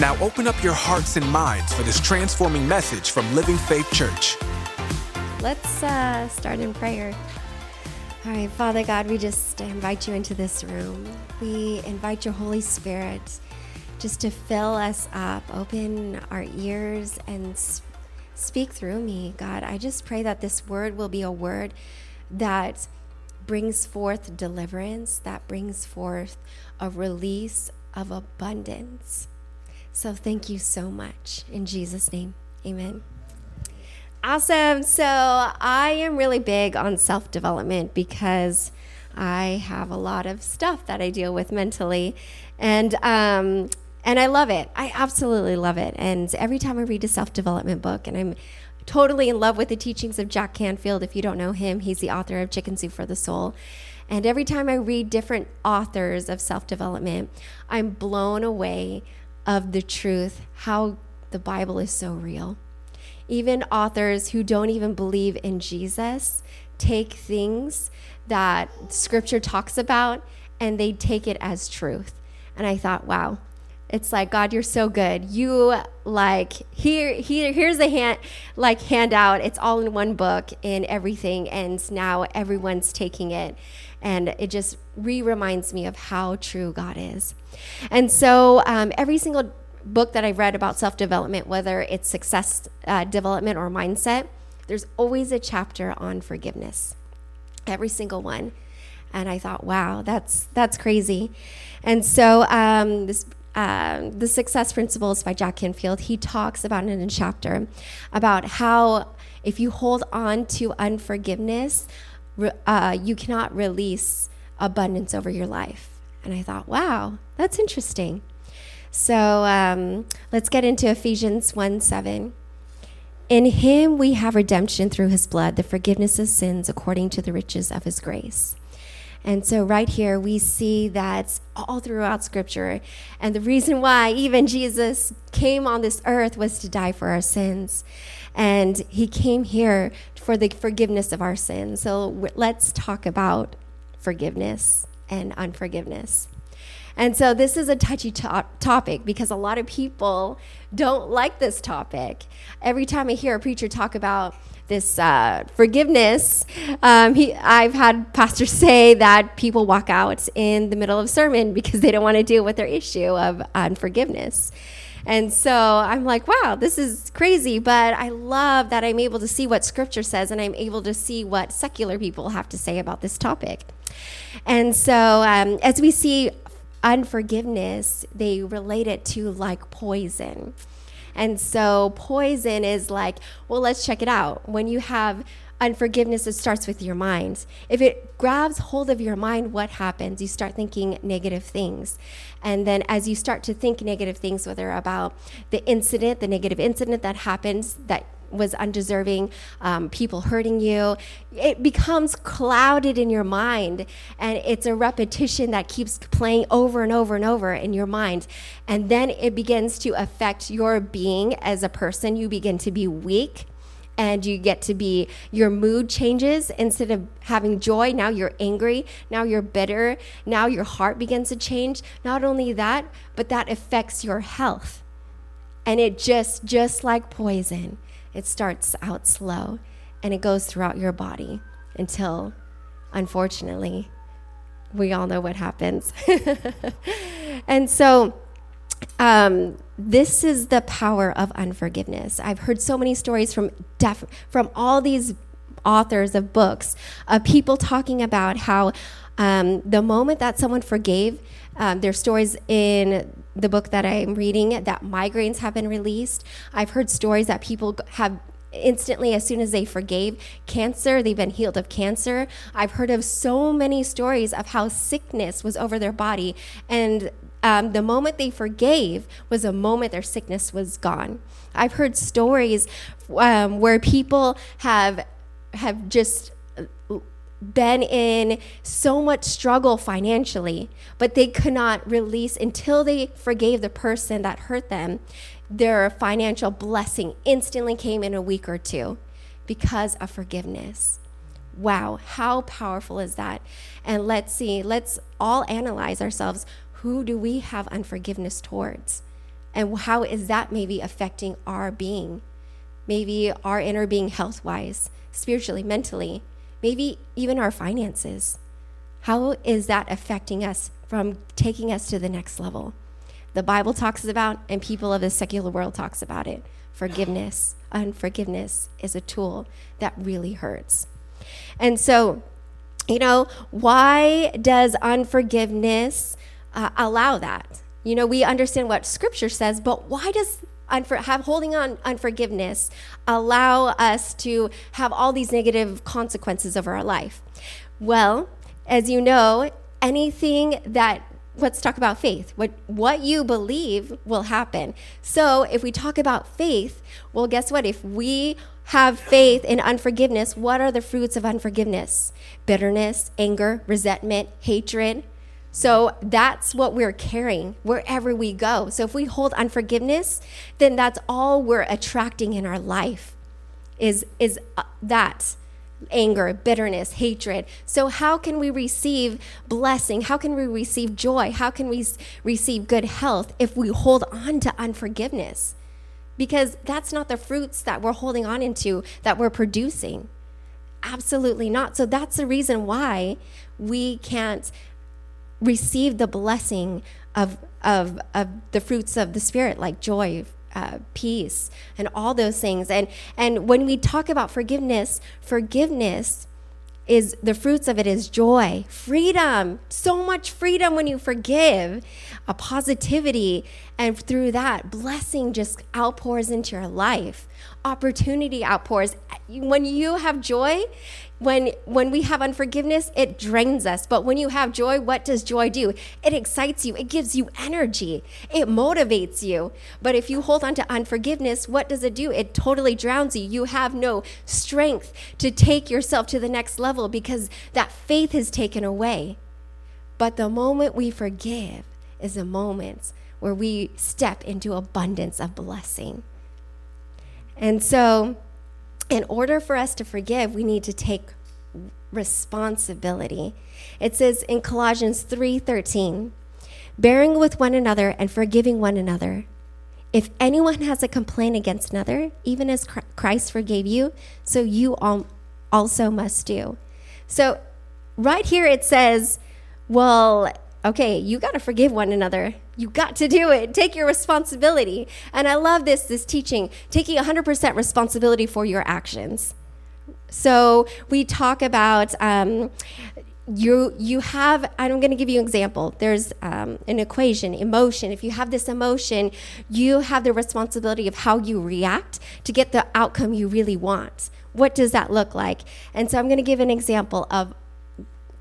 Now open up your hearts and minds for this transforming message from Living Faith Church. Let's uh, start in prayer. All right, Father God, we just invite you into this room. We invite your Holy Spirit just to fill us up, open our ears, and speak through me, God. I just pray that this word will be a word that brings forth deliverance, that brings forth a release of abundance. So thank you so much. In Jesus' name, amen. Awesome. So I am really big on self development because I have a lot of stuff that I deal with mentally. And, um, and I love it. I absolutely love it. And every time I read a self development book, and I'm totally in love with the teachings of Jack Canfield. If you don't know him, he's the author of Chicken Soup for the Soul. And every time I read different authors of self development, I'm blown away of the truth, how the Bible is so real. Even authors who don't even believe in Jesus take things that scripture talks about and they take it as truth. And I thought, wow, it's like god you're so good. You like here here here's a hand like handout. It's all in one book and everything and now everyone's taking it. And it just re-reminds me of how true god is and so um, every single book that i've read about self-development whether it's success uh, development or mindset there's always a chapter on forgiveness. Every single one. And i thought wow that's that's crazy. And so um, this um, the Success Principles by Jack Canfield, he talks about in a chapter about how if you hold on to unforgiveness, uh, you cannot release abundance over your life. And I thought, wow, that's interesting. So um, let's get into Ephesians 1 7. In him we have redemption through his blood, the forgiveness of sins according to the riches of his grace. And so, right here, we see that all throughout Scripture. And the reason why even Jesus came on this earth was to die for our sins. And he came here for the forgiveness of our sins. So, let's talk about forgiveness and unforgiveness. And so, this is a touchy to- topic because a lot of people don't like this topic. Every time I hear a preacher talk about this uh, forgiveness. Um, he, I've had pastors say that people walk out in the middle of sermon because they don't want to deal with their issue of unforgiveness. And so I'm like, wow, this is crazy, but I love that I'm able to see what scripture says and I'm able to see what secular people have to say about this topic. And so um, as we see unforgiveness, they relate it to like poison. And so poison is like, well, let's check it out. When you have unforgiveness, it starts with your mind. If it grabs hold of your mind, what happens? You start thinking negative things. And then as you start to think negative things, whether about the incident, the negative incident that happens that was undeserving, um, people hurting you. It becomes clouded in your mind, and it's a repetition that keeps playing over and over and over in your mind. And then it begins to affect your being as a person. You begin to be weak. And you get to be, your mood changes. Instead of having joy, now you're angry. Now you're bitter. Now your heart begins to change. Not only that, but that affects your health. And it just, just like poison, it starts out slow and it goes throughout your body until, unfortunately, we all know what happens. and so, um, this is the power of unforgiveness. I've heard so many stories from def- from all these authors of books of people talking about how um, the moment that someone forgave, um, there's stories in the book that I'm reading that migraines have been released. I've heard stories that people have instantly as soon as they forgave cancer they've been healed of cancer i've heard of so many stories of how sickness was over their body and um, the moment they forgave was a moment their sickness was gone. I've heard stories um, where people have have just been in so much struggle financially, but they could not release until they forgave the person that hurt them. Their financial blessing instantly came in a week or two because of forgiveness. Wow, how powerful is that? And let's see, let's all analyze ourselves. Who do we have unforgiveness towards? And how is that maybe affecting our being? Maybe our inner being health wise, spiritually, mentally, maybe even our finances. How is that affecting us from taking us to the next level? The Bible talks about, and people of the secular world talks about it. Forgiveness, unforgiveness is a tool that really hurts. And so, you know, why does unforgiveness uh, allow that? You know, we understand what Scripture says, but why does unfor- have holding on unforgiveness allow us to have all these negative consequences over our life? Well, as you know, anything that let's talk about faith. What what you believe will happen. So, if we talk about faith, well guess what? If we have faith in unforgiveness, what are the fruits of unforgiveness? Bitterness, anger, resentment, hatred. So that's what we're carrying wherever we go. So if we hold unforgiveness, then that's all we're attracting in our life is is uh, that anger, bitterness, hatred. So how can we receive blessing? How can we receive joy? How can we receive good health if we hold on to unforgiveness? because that's not the fruits that we're holding on into that we're producing. Absolutely not. So that's the reason why we can't receive the blessing of, of, of the fruits of the Spirit, like joy, uh, peace, and all those things. And, and when we talk about forgiveness, forgiveness is the fruits of it is joy, freedom, so much freedom when you forgive, a positivity, and through that, blessing just outpours into your life. Opportunity outpours. When you have joy, when when we have unforgiveness it drains us. But when you have joy what does joy do? It excites you. It gives you energy. It motivates you. But if you hold on to unforgiveness what does it do? It totally drowns you. You have no strength to take yourself to the next level because that faith is taken away. But the moment we forgive is a moment where we step into abundance of blessing and so in order for us to forgive, we need to take responsibility. It says in Colossians 3:13, bearing with one another and forgiving one another. If anyone has a complaint against another, even as Christ forgave you, so you also must do. So right here it says, well, okay, you got to forgive one another. You got to do it. Take your responsibility. And I love this this teaching, taking 100% responsibility for your actions. So we talk about um, you you have i'm going to give you an example there's um, an equation emotion if you have this emotion you have the responsibility of how you react to get the outcome you really want what does that look like and so i'm going to give an example of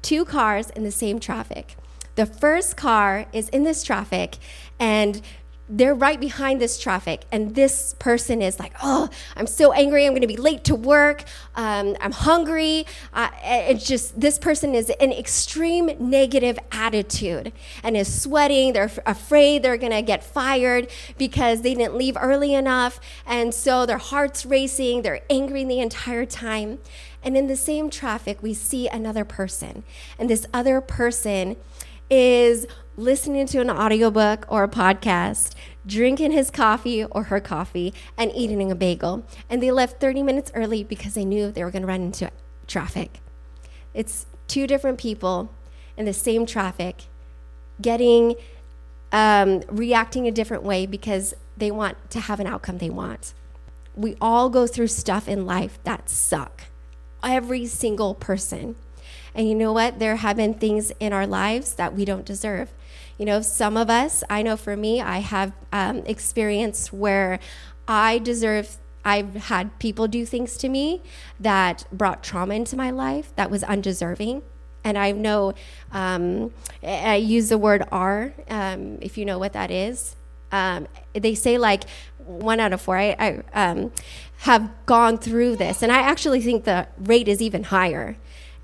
two cars in the same traffic the first car is in this traffic and they're right behind this traffic and this person is like oh i'm so angry. I'm going to be late to work. Um, i'm hungry. Uh, it's just this person is an extreme negative attitude and is sweating. They're afraid they're going to get fired because they didn't leave early enough and so their heart's racing. They're angry the entire time. And in the same traffic we see another person and this other person is listening to an audiobook or a podcast, drinking his coffee or her coffee, and eating a bagel. And they left 30 minutes early because they knew they were going to run into traffic. It's two different people in the same traffic getting, um, reacting a different way because they want to have an outcome they want. We all go through stuff in life that suck. Every single person. And you know what? There have been things in our lives that we don't deserve. You know, some of us, I know for me, I have um, experienced where I deserve I've had people do things to me that brought trauma into my life that was undeserving. and I know um, I use the word "are" um, if you know what that is. Um, they say like one out of four. I, I um, have gone through this, and I actually think the rate is even higher.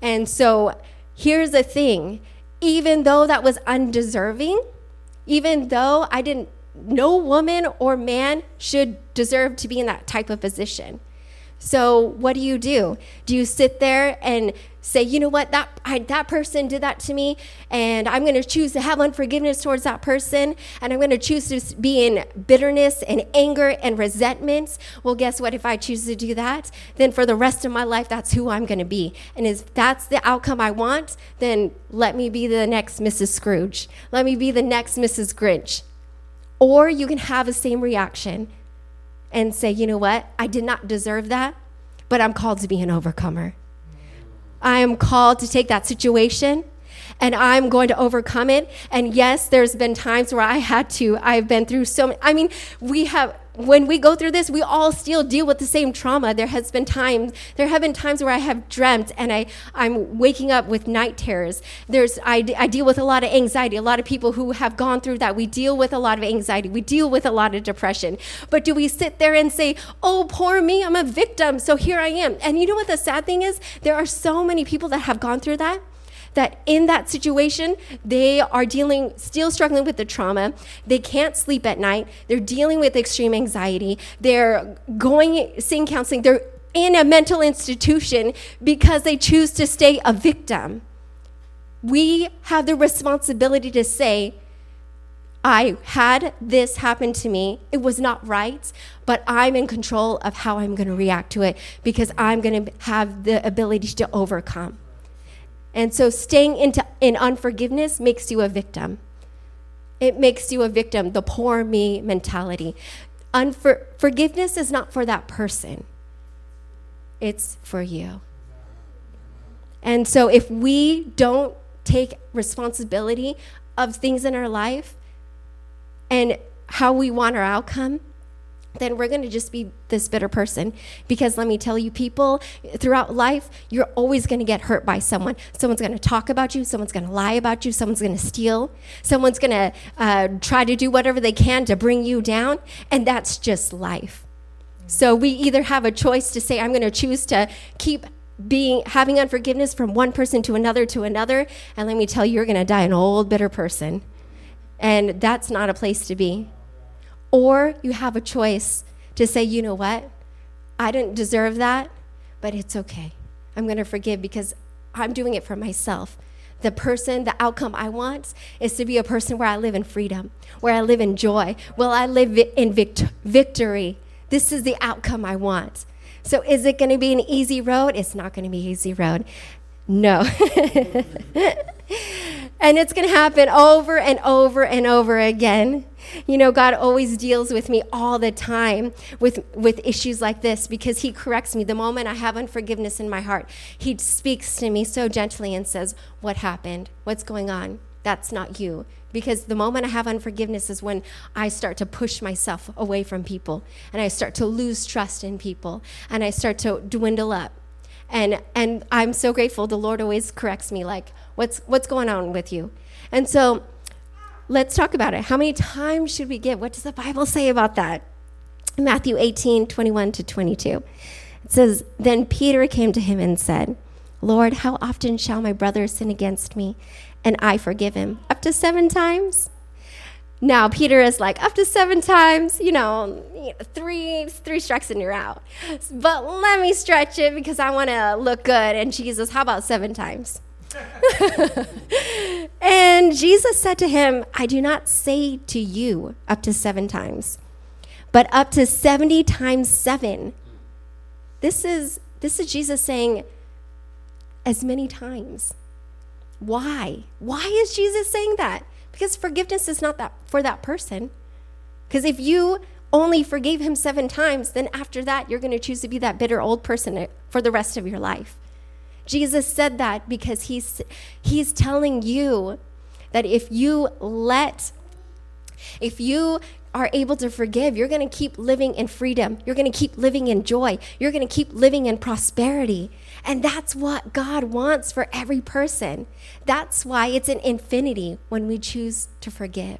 And so here's the thing: even though that was undeserving, even though I didn't, no woman or man should deserve to be in that type of position. So what do you do? Do you sit there and say, you know what, that I, that person did that to me, and I'm going to choose to have unforgiveness towards that person, and I'm going to choose to be in bitterness and anger and resentments. Well, guess what? If I choose to do that, then for the rest of my life, that's who I'm going to be. And if that's the outcome I want, then let me be the next Mrs. Scrooge. Let me be the next Mrs. Grinch. Or you can have the same reaction and say, you know what? I did not deserve that, but I'm called to be an overcomer. I am called to take that situation and I'm going to overcome it. And yes, there's been times where I had to, I've been through so many, I mean, we have, when we go through this, we all still deal with the same trauma. There has been times, there have been times where I have dreamt and I, I'm waking up with night terrors. There's, I, I deal with a lot of anxiety. A lot of people who have gone through that, we deal with a lot of anxiety. We deal with a lot of depression. But do we sit there and say, oh, poor me, I'm a victim, so here I am? And you know what the sad thing is? There are so many people that have gone through that that in that situation, they are dealing, still struggling with the trauma. They can't sleep at night. They're dealing with extreme anxiety. They're going, seeing counseling. They're in a mental institution because they choose to stay a victim. We have the responsibility to say, I had this happen to me. It was not right, but I'm in control of how I'm going to react to it because I'm going to have the ability to overcome. And so staying into, in unforgiveness makes you a victim. It makes you a victim, the poor me mentality. Unfor- forgiveness is not for that person, it's for you. And so if we don't take responsibility of things in our life and how we want our outcome, then we're going to just be this bitter person. Because let me tell you, people throughout life, you're always going to get hurt by someone. Someone's going to talk about you, someone's going to lie about you, someone's going to steal, someone's going to uh, try to do whatever they can to bring you down. And that's just life. So we either have a choice to say, I'm going to choose to keep being having unforgiveness from one person to another to another and let me tell you you're going to die an old bitter person and that's not a place to be or you have a choice to say, you know what? I didn't deserve that, but it's okay. I'm going to forgive because I'm doing it for myself. The person, the outcome I want is to be a person where I live in freedom, where I live in joy, where I live in vict- victory. This is the outcome I want. So, is it going to be an easy road? It's not going to be an easy road. No. and it's going to happen over and over and over again. You know, God always deals with me all the time with, with issues like this because He corrects me. The moment I have unforgiveness in my heart, He speaks to me so gently and says, What happened? What's going on? That's not you. Because the moment I have unforgiveness is when I start to push myself away from people and I start to lose trust in people and I start to dwindle up. And, and I'm so grateful the Lord always corrects me, like, what's, what's going on with you? And so let's talk about it. How many times should we give? What does the Bible say about that? Matthew 18, 21 to 22. It says, Then Peter came to him and said, Lord, how often shall my brother sin against me and I forgive him? Up to seven times? Now Peter is like up to seven times, you know, three three strikes and you're out. But let me stretch it because I want to look good. And Jesus, how about seven times? and Jesus said to him, I do not say to you up to seven times, but up to 70 times seven. This is, this is Jesus saying, as many times. Why? Why is Jesus saying that? Because forgiveness is not that for that person. Because if you only forgave him seven times, then after that, you're going to choose to be that bitter old person eh, for the rest of your life. Jesus said that because he's, he's telling you that if you let, if you are able to forgive, you're going to keep living in freedom. You're going to keep living in joy. You're going to keep living in prosperity. And that's what God wants for every person. That's why it's an infinity when we choose to forgive.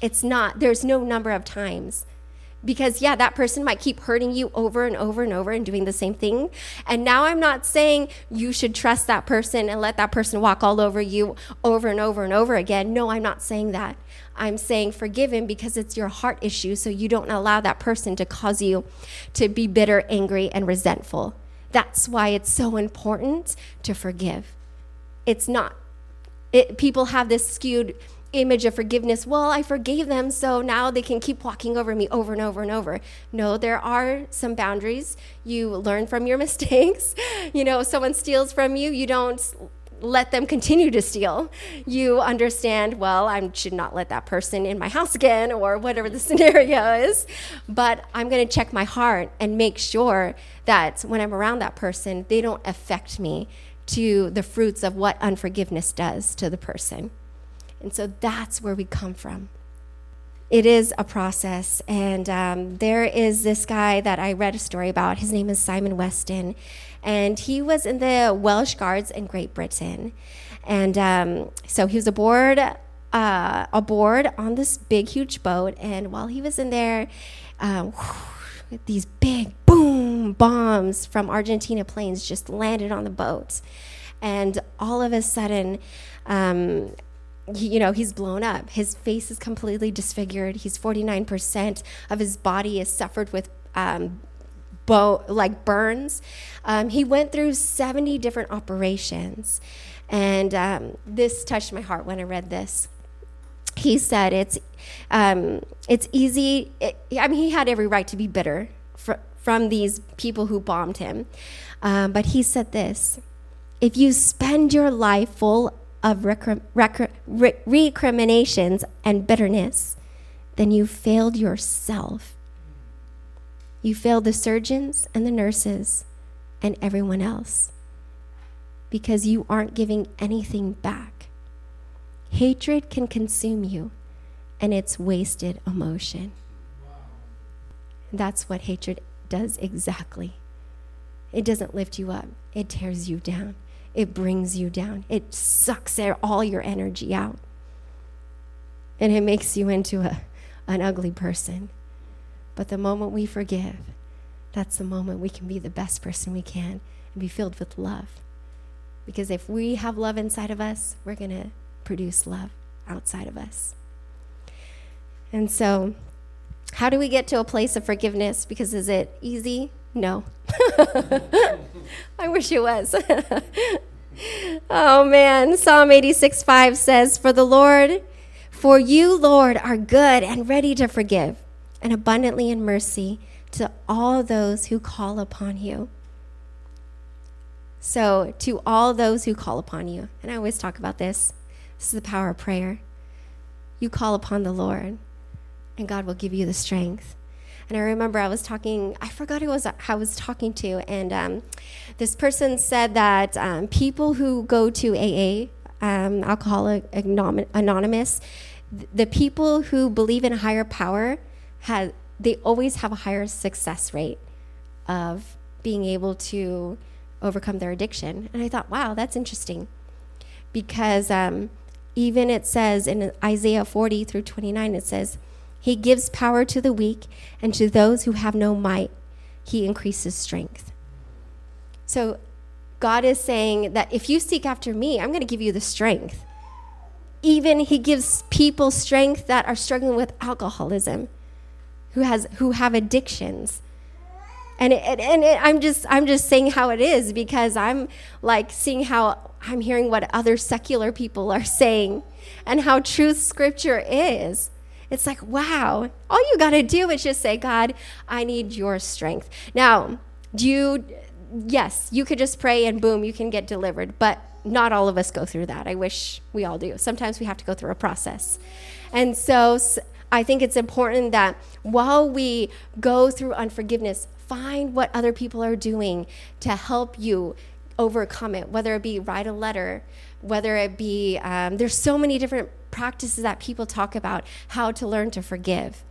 It's not, there's no number of times because yeah that person might keep hurting you over and over and over and doing the same thing. And now i'm not saying you should trust that person and let that person walk all over you over and over and over again. No i'm not saying that. I'm saying forgive him because it's your heart issue so you don't allow that person to cause you to be bitter angry and resentful. That's why it's so important to forgive. It's not it, people have this skewed image of forgiveness. Well, I forgave them, so now they can keep walking over me over and over and over. No, there are some boundaries. You learn from your mistakes. You know, if someone steals from you, you don't let them continue to steal. You understand, well, I should not let that person in my house again or whatever the scenario is. But I'm going to check my heart and make sure that when I'm around that person, they don't affect me to the fruits of what unforgiveness does to the person. And so that's where we come from. It is a process. And um, there is this guy that I read a story about. His name is Simon Weston. And he was in the Welsh Guards in Great Britain. And um, so he was aboard, uh, aboard on this big, huge boat. And while he was in there, um, these big boom bombs from Argentina planes just landed on the boat. And all of a sudden, um, you know, he's blown up. His face is completely disfigured. He's 49% of his body is suffered with um, like burns. Um, he went through 70 different operations. And um, this touched my heart when I read this. He said it's, um, it's easy. It, I mean, he had every right to be bitter fr- from these people who bombed him. Um, but he said this if you spend your life full of recriminations and bitterness, then you failed yourself. You failed the surgeons and the nurses and everyone else because you aren't giving anything back. Hatred can consume you, and it's wasted emotion. That's what hatred does exactly. It doesn't lift you up, it tears you down it brings you down. It sucks all your energy out. And it makes you into a, an ugly person. But the moment we forgive, that's the moment we can be the best person we can and be filled with love. Because if we have love inside of us, we're going to produce love outside of us. And so, how do we get to a place of forgiveness? Because is it easy? No. I wish it was. oh man, Psalm 86 5 says, For the Lord, for you, Lord, are good and ready to forgive, and abundantly in mercy to all those who call upon you. So, to all those who call upon you, and I always talk about this, this is the power of prayer. You call upon the Lord, and God will give you the strength. And I remember I was talking, I forgot who was I was talking to, and um, this person said that um, people who go to AA, um, Alcoholic Anonymous, the people who believe in higher power, have, they always have a higher success rate of being able to overcome their addiction. And I thought, wow, that's interesting. Because um, even it says in Isaiah 40 through 29, it says, he gives power to the weak, and to those who have no might, he increases strength. So God is saying that if you seek after me, I'm going to give you the strength. Even he gives people strength that are struggling with alcoholism, who has who have addictions. And it, and it, I'm just I'm just saying how it is because I'm like seeing how I'm hearing what other secular people are saying and how truth scripture is. It's like, wow, all you got to do is just say, God, I need your strength. Now, do you, yes, you could just pray and boom, you can get delivered, but not all of us go through that. I wish we all do. Sometimes we have to go through a process. And so I think it's important that while we go through unforgiveness, find what other people are doing to help you overcome it, whether it be write a letter, whether it be, um, there's so many different practices that people talk about how to learn to forgive.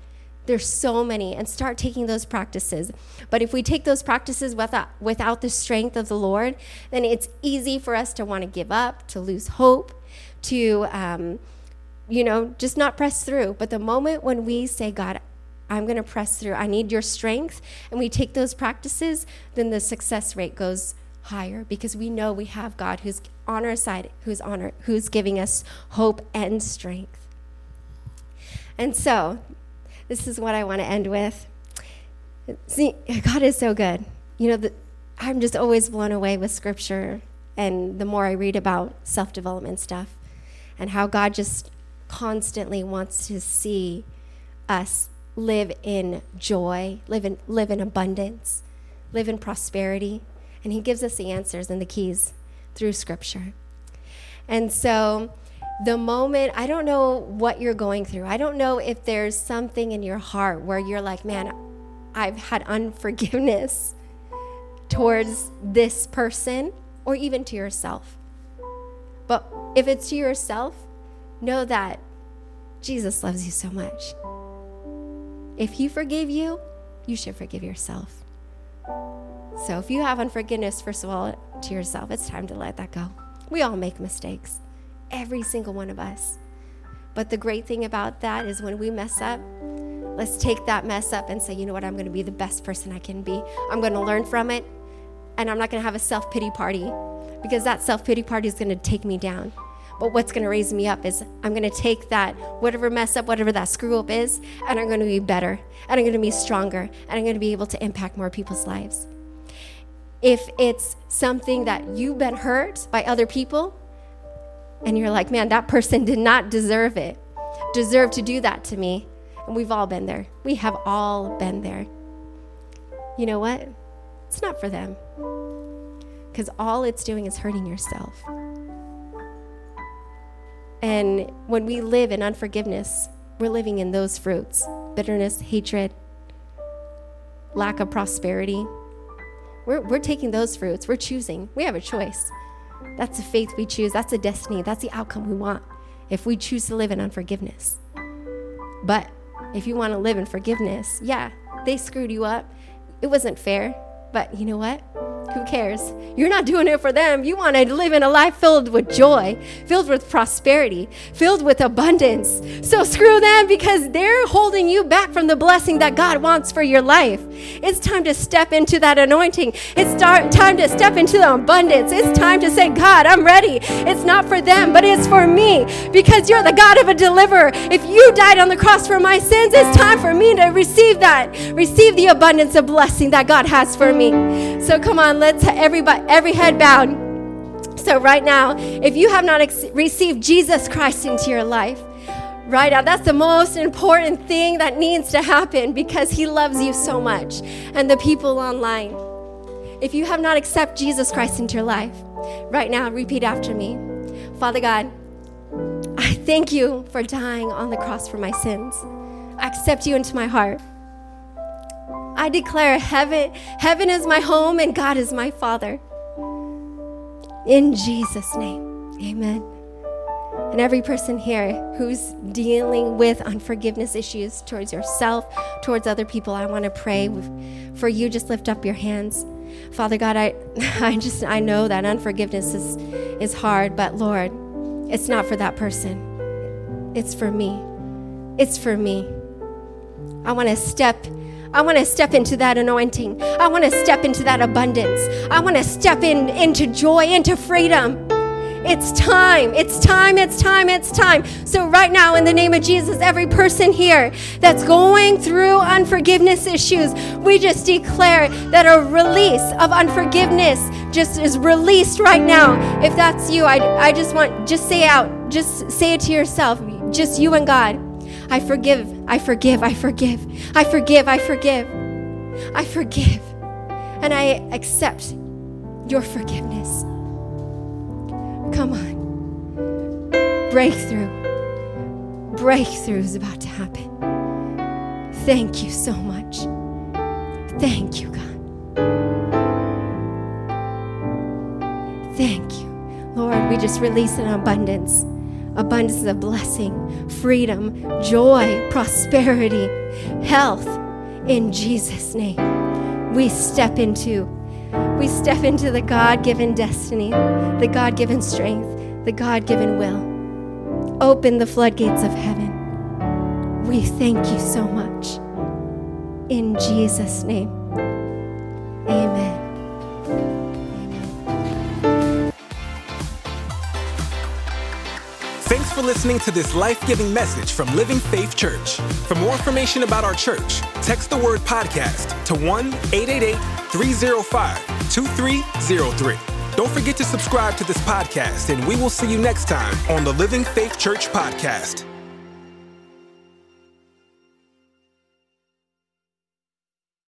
There's so many, and start taking those practices. But if we take those practices without, without the strength of the Lord, then it's easy for us to want to give up, to lose hope, to, um, you know, just not press through. But the moment when we say, God, I'm going to press through, I need your strength, and we take those practices, then the success rate goes higher because we know we have God who's on our side, who's on our, who's giving us hope and strength. And so, this is what I want to end with. See, God is so good. You know, the, I'm just always blown away with scripture and the more I read about self development stuff and how God just constantly wants to see us live in joy, live in, live in abundance, live in prosperity. And He gives us the answers and the keys through scripture. And so, the moment, I don't know what you're going through. I don't know if there's something in your heart where you're like, man, I've had unforgiveness towards this person or even to yourself. But if it's to yourself, know that Jesus loves you so much. If he forgave you, you should forgive yourself. So if you have unforgiveness, first of all, to yourself, it's time to let that go. We all make mistakes every single one of us. But the great thing about that is when we mess up, let's take that mess up and say, you know what, I'm going to be the best person I can be. I'm going to learn from it, and I'm not going to have a self pity party because that self pity party is going to take me down. But what's going to raise me up is I'm going to take that, whatever mess up, whatever that screw up is, and I'm going to be better, and I'm going to be stronger, and I'm going to be able to impact more people's lives. If it's something that you've been hurt by other people, and you're like, man, that person did not deserve it, deserve to do that to me. And we've all been there. We have all been there. You know what? It's not for them. Because all it's doing is hurting yourself. And when we live in unforgiveness, we're living in those fruits bitterness, hatred, lack of prosperity. We're, we're taking those fruits. We're choosing. We have a choice. That's the faith we choose. That's the destiny. That's the outcome we want if we choose to live in unforgiveness. But if you want to live in forgiveness, yeah, they screwed you up. It wasn't fair. But you know what? Who cares? You're not doing it for them. You want to live in a life filled with joy, filled with prosperity, filled with abundance. So screw them because they're holding you back from the blessing that God wants for your life. It's time to step into that anointing. It's start, time to step into the abundance. It's time to say, God, I'm ready. It's not for them, but it's for me because you're the God of a deliverer. If you died on the cross for my sins, it's time for me to receive that, receive the abundance of blessing that God has for me. So come on, let's everybody every head bowed. So right now, if you have not ex- received Jesus Christ into your life, right now, that's the most important thing that needs to happen because he loves you so much and the people online. If you have not accepted Jesus Christ into your life, right now, repeat after me. Father God, I thank you for dying on the cross for my sins. I accept you into my heart. I declare heaven, heaven is my home and God is my Father. In Jesus' name, amen. And every person here who's dealing with unforgiveness issues towards yourself, towards other people, I want to pray for you. Just lift up your hands. Father God, I, I just I know that unforgiveness is, is hard, but Lord, it's not for that person. It's for me. It's for me. I want to step I want to step into that anointing. I want to step into that abundance. I want to step in into joy, into freedom. It's time. It's time. It's time. It's time. So, right now, in the name of Jesus, every person here that's going through unforgiveness issues, we just declare that a release of unforgiveness just is released right now. If that's you, I, I just want, just say out, just say it to yourself, just you and God. I forgive, I forgive, I forgive, I forgive, I forgive, I forgive. And I accept your forgiveness. Come on. Breakthrough. Breakthrough is about to happen. Thank you so much. Thank you, God. Thank you. Lord, we just release an abundance abundance of blessing, freedom, joy, prosperity. health in Jesus' name. We step into we step into the God-given destiny, the God-given strength, the God-given will. Open the floodgates of heaven. We thank you so much. In Jesus' name. Listening to this life giving message from Living Faith Church. For more information about our church, text the word podcast to 1 888 305 2303. Don't forget to subscribe to this podcast, and we will see you next time on the Living Faith Church podcast.